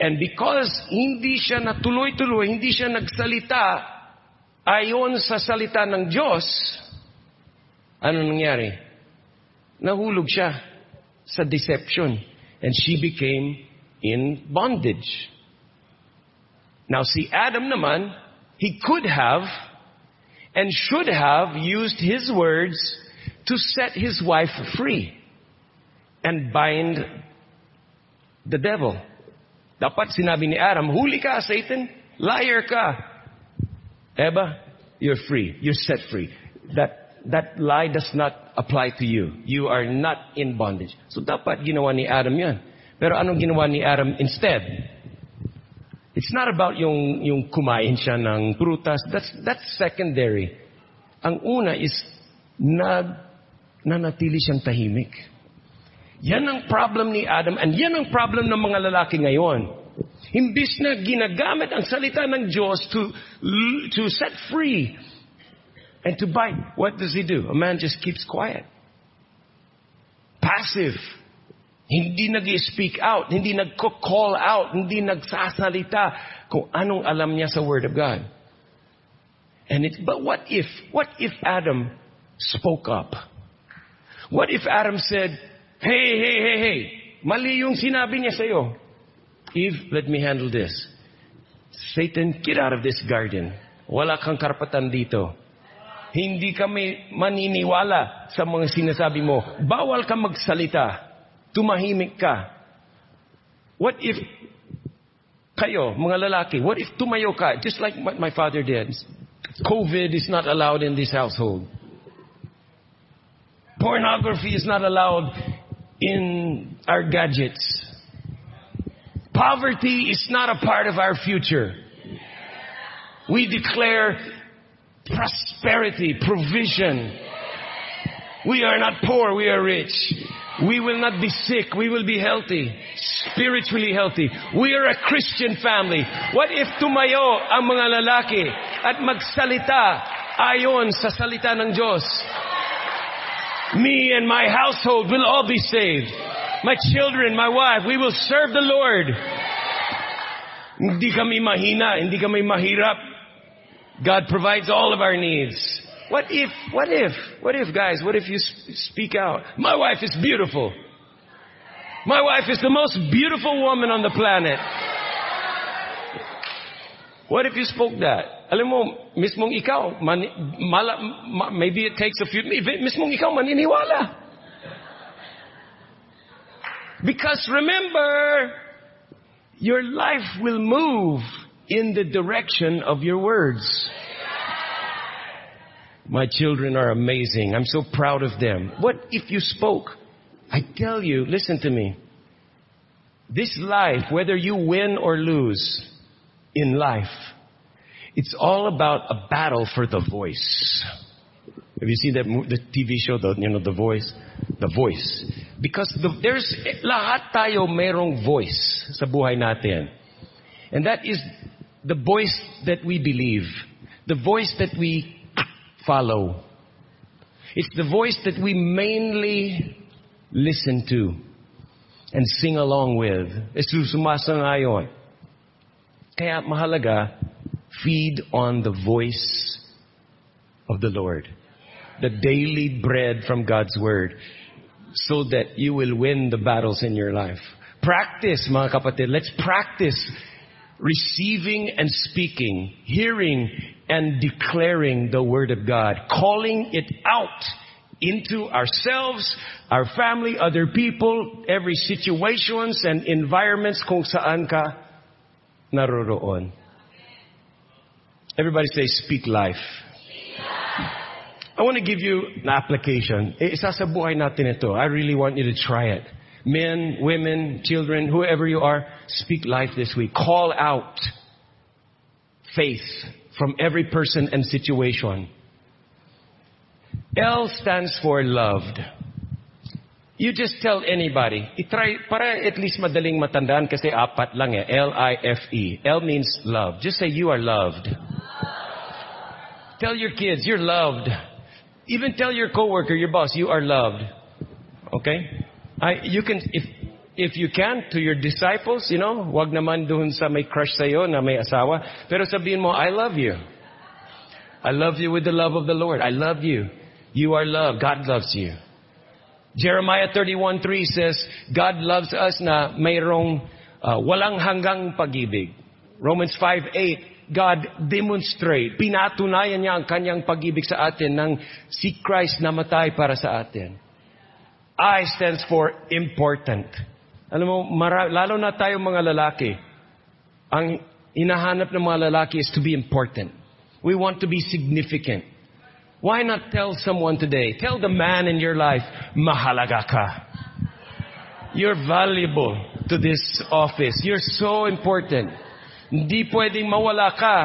And because hindi siya natuloy-tuloy, hindi siya nagsalita ayon sa salita ng Diyos, ano nangyari? Nahulog siya sa deception. And she became in bondage. Now si Adam naman, he could have and should have used his words to set his wife free and bind the devil. Dapat sinabi ni Adam, huli ka, Satan, liar ka. Eva, you're free. You're set free. That, that lie does not apply to you. You are not in bondage. So dapat ginawa ni Adam yan. Pero anong ginawa ni Adam instead? It's not about yung, yung kumain siya ng prutas. That's, that's secondary. Ang una is nag, nanatili siyang tahimik. Yan ang problem ni Adam and yan ang problem ng mga lalaki ngayon. Imbis na ginagamit ang salita ng Diyos to, to set free and to bind, what does he do? A man just keeps quiet. Passive. Hindi nag-speak out, hindi nag-call out, hindi nagsasalita kung anong alam niya sa Word of God. And it, but what if, what if Adam spoke up? What if Adam said, hey, hey, hey, hey, mali yung sinabi niya sa'yo. Eve, let me handle this. Satan, get out of this garden. Wala kang karapatan dito. Hindi kami maniniwala sa mga sinasabi mo. Bawal ka magsalita. Tumahimik ka. What if kayo, mga lalaki, what if tumayo ka, just like what my father did? COVID is not allowed in this household. Pornography is not allowed in our gadgets. Poverty is not a part of our future. We declare prosperity, provision. We are not poor, we are rich. We will not be sick, we will be healthy, spiritually healthy. We are a Christian family. What if tumayo ang mga lalaki at magsalita ayon sa salita ng Diyos? Me and my household will all be saved. My children, my wife, we will serve the Lord. Hindi kami mahina, hindi kami mahirap. God provides all of our needs. What if, what if, what if guys, what if you speak out? My wife is beautiful. My wife is the most beautiful woman on the planet. What if you spoke that? Alam mo, mismong ikaw, mani, mala, ma, maybe it takes a few, mismong ikaw maniniwala. Because remember, your life will move in the direction of your words. My children are amazing. I'm so proud of them. What if you spoke? I tell you, listen to me. This life, whether you win or lose in life, it's all about a battle for the voice. Have you seen that the TV show, the you know the voice, the voice? Because the, there's lahat tayo merong voice sa buhay natin, and that is the voice that we believe, the voice that we follow. It's the voice that we mainly listen to and sing along with. It's sumasangayon. Kaya mahalaga, feed on the voice of the Lord. The daily bread from God's Word. So that you will win the battles in your life. Practice, mga kapatid. Let's practice receiving and speaking, hearing and declaring the Word of God, calling it out into ourselves, our family, other people, every situations and environments kung saan ka naroroon. Everybody say, speak life. I want to give you an application. Isa sa buhay natin ito. I really want you to try it. Men, women, children, whoever you are, speak life this week. Call out. faith from every person and situation. L stands for loved. You just tell anybody. I-try, para at least madaling matandaan kasi apat lang eh. L-I-F-E. L means love. Just say you are loved. Tell your kids, you're loved. Even tell your coworker, your boss, you are loved. Okay? I, you can, if, if you can, to your disciples, you know, wag naman doon sa may crush sa'yo na may asawa. Pero sabihin mo, I love you. I love you with the love of the Lord. I love you. You are loved. God loves you. Jeremiah 31:3 says, God loves us na mayroong uh, walang hanggang pag-ibig. Romans 5:8, God demonstrate, pinatunayan niya ang kanyang pag-ibig sa atin nang si Christ namatay para sa atin. I stands for important. Alam mo, mara- lalo na tayo mga lalaki, ang inahanap ng mga lalaki is to be important. We want to be significant. Why not tell someone today? Tell the man in your life, mahalagaka. You're valuable to this office. You're so important. Hindi pwedeng mawala ka.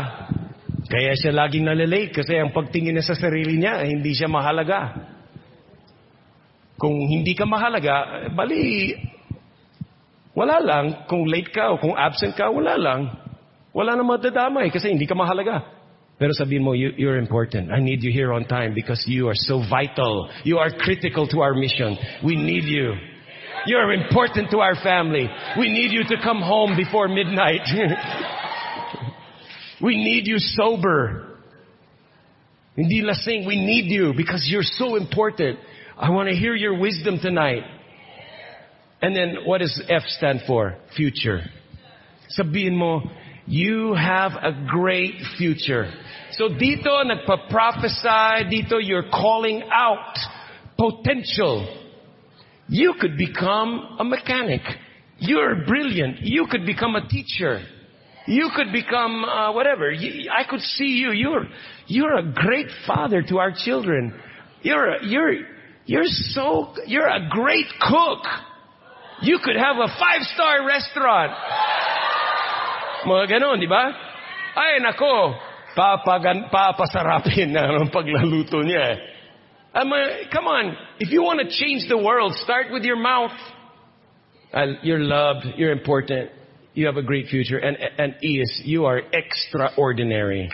Kaya siya laging nalilate kasi ang pagtingin niya sa sarili niya, eh, hindi siya mahalaga. Kung hindi ka mahalaga, eh, bali, wala lang. Kung late ka o kung absent ka, wala lang. Wala na madadamay kasi hindi ka mahalaga. Pero sabihin mo, you, you're important. I need you here on time because you are so vital. You are critical to our mission. We need you. You're important to our family. We need you to come home before midnight. we need you sober. Hindi lasing. We need you because you're so important. I want to hear your wisdom tonight. And then what does F stand for? Future. Sabihin mo, you have a great future. So dito, nagpa-prophesy, dito you're calling out potential. You could become a mechanic. You're brilliant. You could become a teacher. You could become uh, whatever. You, I could see you. You're you're a great father to our children. You're a, you're you're so you're a great cook. You could have a five star restaurant. Mga di ba? Ay, nako, papagan, papasarapin na ang paglaluto niya. I mean, come on, if you want to change the world, start with your mouth. Uh, you're loved, you're important, you have a great future, and, and is, you are extraordinary.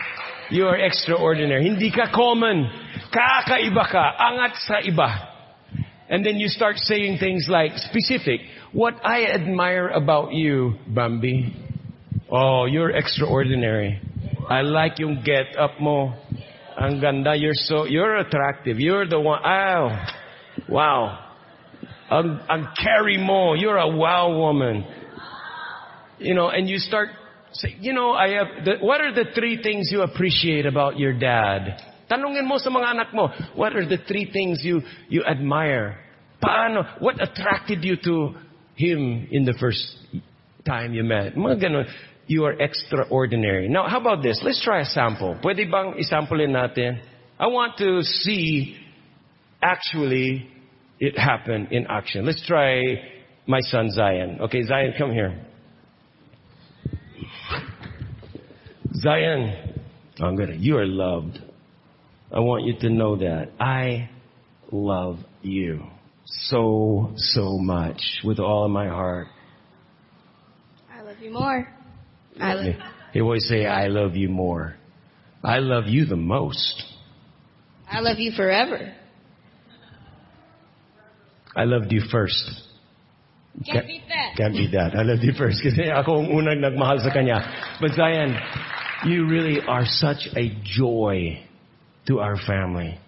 You are extraordinary. Hindi ka common. Kakaiba ka. Angat sa iba. And then you start saying things like, specific, what I admire about you, Bambi, Oh, you're extraordinary. I like yung get up mo. Ang ganda. You're so, you're attractive. You're the one. Wow. Wow. Ang, ang carry mo. You're a wow woman. You know, and you start say, you know, I have, the, what are the three things you appreciate about your dad? Tanungin mo sa mga anak mo, what are the three things you, you admire? Paano, what attracted you to him in the first time you met? Mga ganun you are extraordinary. Now, how about this? Let's try a sample. Pwede bang isamplein natin? I want to see actually it happen in action. Let's try my son Zion. Okay, Zion, come here. Zion, I'm gonna, you are loved. I want you to know that. I love you so, so much with all of my heart. I love you more. I love He always say, I love you more. I love you the most. I love you forever. I loved you first. Can't beat that. Can't beat that. I loved you first. Kasi ako ang unang nagmahal sa kanya. But Zion, you really are such a joy to our family.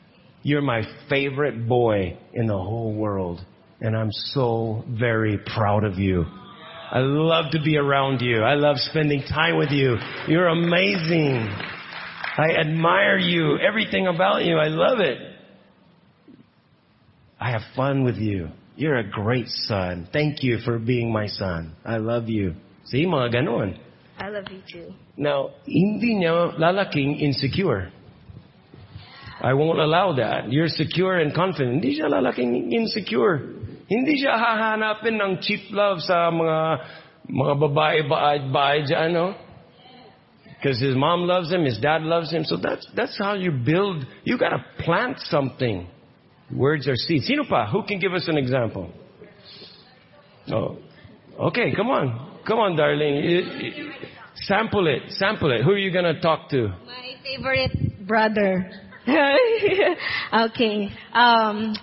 You're my favorite boy in the whole world. And I'm so very proud of you. I love to be around you. I love spending time with you. You're amazing. I admire you. Everything about you. I love it. I have fun with you. You're a great son. Thank you for being my son. I love you. See, mga ganon. I love you too. Now, hindi niya lalaking insecure. I won't allow that. You're secure and confident. Hindi siya lalaking insecure. Hindi siya hahanapin ng cheap love sa mga mga babae baad baad dyan, no? Because his mom loves him, his dad loves him. So that's, that's how you build. You gotta plant something. Words are seeds. Sino pa? Who can give us an example? Oh. Okay, come on. Come on, darling. Sample it. Sample it. Who are you gonna talk to? My favorite brother. okay. Um,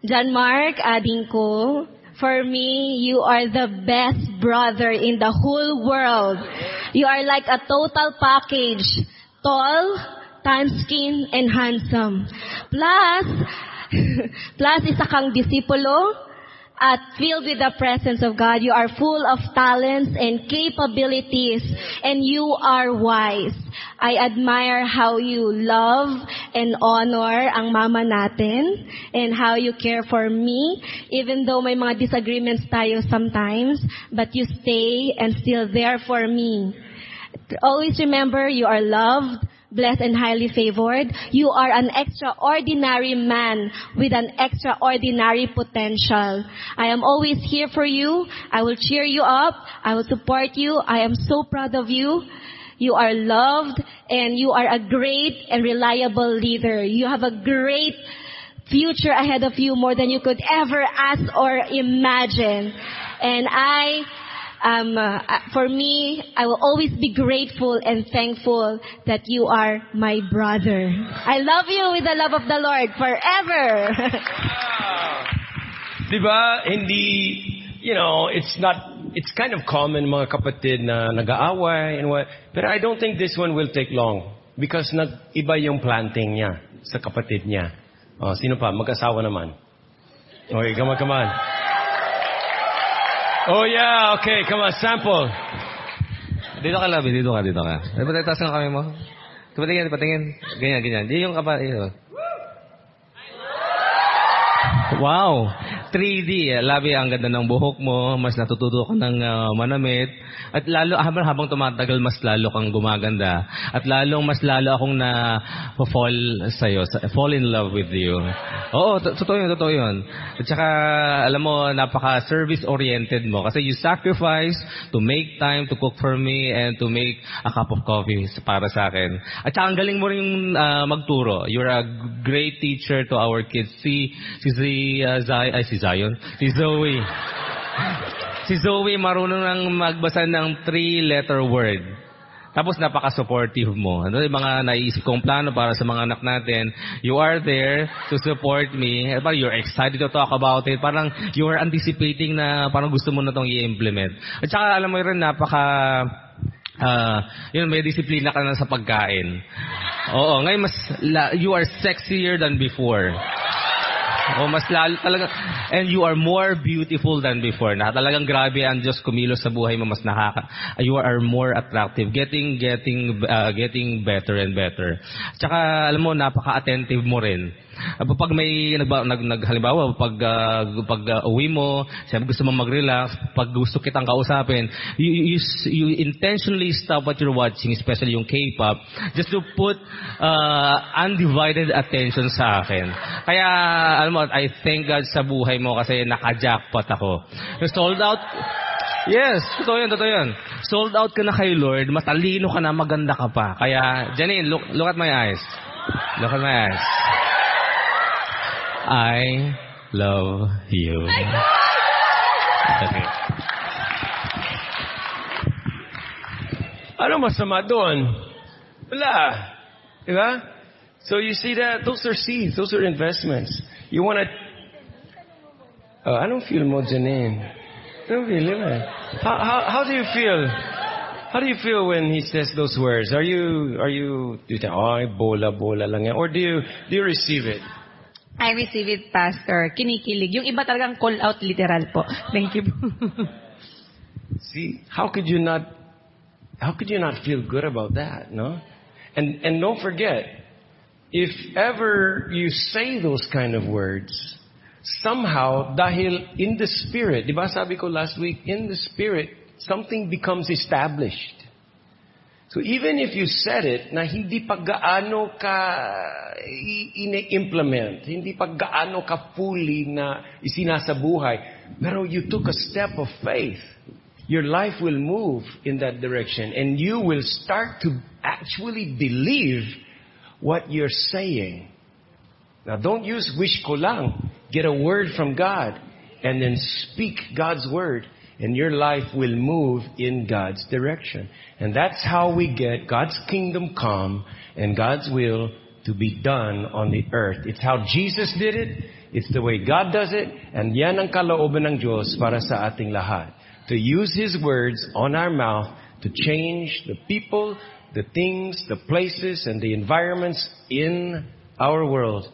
John Mark, ading ko, for me, you are the best brother in the whole world. You are like a total package. Tall, tan skin, and handsome. Plus, plus isa kang disipulo, at filled with the presence of God. You are full of talents and capabilities and you are wise. I admire how you love and honor ang mama natin and how you care for me even though may mga disagreements tayo sometimes but you stay and still there for me. Always remember you are loved, blessed and highly favored. You are an extraordinary man with an extraordinary potential. I am always here for you. I will cheer you up. I will support you. I am so proud of you. You are loved and you are a great and reliable leader. You have a great future ahead of you more than you could ever ask or imagine. And I um, uh, for me, I will always be grateful and thankful that you are my brother. I love you with the love of the Lord forever. Diba? Hindi, you know, it's not, it's kind of common mga kapatid na nag-aaway and what. But I don't think this one will take long. Because nag-iba yung planting niya sa kapatid niya. Oh, sino pa? Mag-asawa naman. Okay, come on, come on. Oh yeah, okay, come on, sample. Dito ka, Labi. Dito ka, dito ka. Di ba taas ng kamay mo? Patingin, patingin. Ganyan, ganyan. Di yung kapa... Ito. Wow! 3D. eh. Labi, ang ganda ng buhok mo. Mas natututo ka ng ah, manamit. At lalo, habang, habang tumatagal, mas lalo kang gumaganda. At lalong, mas lalo akong na fall sa'yo. sa- Fall in love with you. Oo, to- totoo yun, totoo yun. At saka, alam mo, napaka-service-oriented mo. Kasi you sacrifice to make time to cook for me and to make a cup of coffee para sa akin. At saka, ang galing mo rin ah, magturo. You're a great teacher to our kids. Si, si, si, ah, Zay, ay, si Zion. Si Zoe. si Zoe marunong nang magbasa ng three-letter word. Tapos napaka-supportive mo. Ano yung mga naisip kong plano para sa mga anak natin? You are there to support me. Eh, Parang you're excited to talk about it. Parang you are anticipating na parang gusto mo na itong i-implement. At saka alam mo rin, napaka... ah, yun, may disiplina ka na sa pagkain. Oo, ngayon mas, la- you are sexier than before. O mas lalo talaga and you are more beautiful than before. Na talagang grabe ang Diyos kumilos sa buhay mo mas nakaka you are more attractive, getting getting uh, getting better and better. Tsaka alam mo napaka-attentive mo rin. Pag may nag, nag halimbawa pag uh, pag uh, uwi mo, siyempre gusto mo mag-relax, pag gusto kitang kausapin, you, you you intentionally stop what you're watching, especially yung K-pop, just to put uh, undivided attention sa akin. Kaya alam mo, I thank God sa buhay mo kasi naka-jackpot ako. Sold out Yes, totoo yun, totoo yun. Sold out ka na kay Lord, matalino ka na, maganda ka pa. Kaya, Janine, look, look at my eyes. Look at my eyes. I love you. Oh okay. Ano masama doon? Wala. Diba? So you see that? Those are seeds. Those are investments. You want to... Oh, anong feel mo, Janine? Anong feel mo? How, how, how do you feel? How do you feel when he says those words? Are you, are you, do you think, oh, bola, bola lang yan? Or do you, do you receive it? I receive it, Pastor. Kinikilig. Yung iba talagang call out literal po. Thank you. See, how could you not, how could you not feel good about that, no? And, and don't forget, if ever you say those kind of words, somehow, dahil in the spirit, di ba sabi ko last week, in the spirit, something becomes established. So even if you said it na hindi pa gaano ka i- ini-implement, hindi pa gaano ka fully na isinasabuhay, pero you took a step of faith. your life will move in that direction and you will start to actually believe what you're saying. Now don't use wish ko lang. Get a word from God and then speak God's word and your life will move in God's direction. And that's how we get God's kingdom come and God's will to be done on the earth. It's how Jesus did it. It's the way God does it. And yan ang kalooban ng Diyos para sa ating lahat. To use His words on our mouth to change the people, the things, the places, and the environments in our world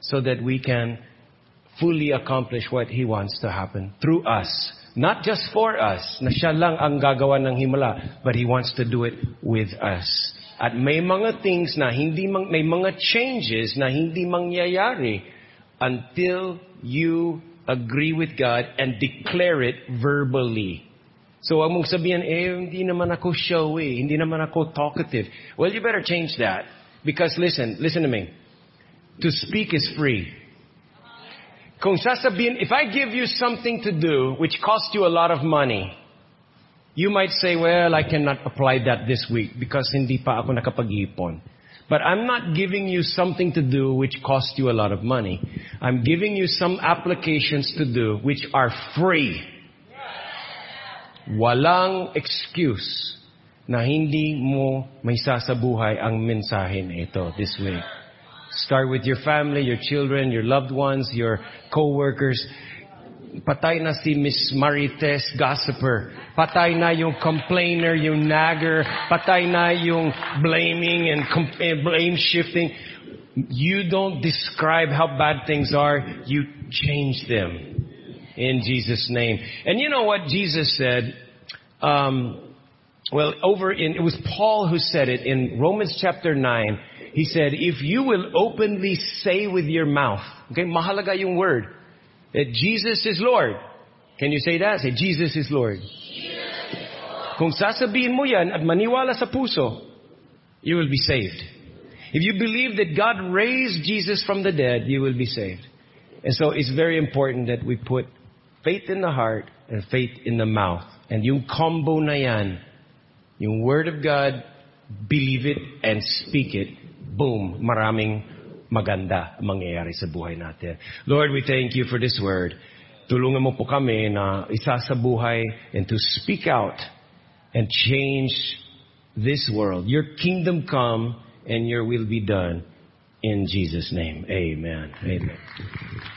so that we can fully accomplish what He wants to happen through us. Not just for us, na siya lang ang gagawa ng himala, but He wants to do it with us. At may mga things na hindi mang, may mga changes na hindi mangyayari until you agree with God and declare it verbally. So wag mong sabihin, eh, hindi naman ako showy, hindi naman ako talkative. Well, you better change that. Because listen, listen to me. To speak is free. Kung sasabihin, if I give you something to do which costs you a lot of money, you might say, well, I cannot apply that this week because hindi pa ako nakapag-ipon. But I'm not giving you something to do which costs you a lot of money. I'm giving you some applications to do which are free. Walang excuse na hindi mo may sasabuhay ang mensahe ito this week. Start with your family, your children, your loved ones, your co-workers. Patay na si Miss Marites Gossiper. Patay na yung complainer, yung nagger. Patay na yung blaming and com- eh, blame shifting. You don't describe how bad things are. You change them. In Jesus' name. And you know what Jesus said? Um, well, over in, it was Paul who said it in Romans chapter 9. He said, if you will openly say with your mouth, okay, mahalaga yung word, that Jesus is Lord. Can you say that? Say, Jesus is Lord. Kung sasabihin mo yan at maniwala sa puso, you will be saved. If you believe that God raised Jesus from the dead, you will be saved. And so it's very important that we put faith in the heart and faith in the mouth. And yung combo na yan, yung Word of God, believe it and speak it, boom, maraming maganda ang mangyayari sa buhay natin. Lord, we thank you for this word. Tulungan mo po kami na isa sa buhay and to speak out and change this world. Your kingdom come and your will be done. In Jesus' name, amen. Amen.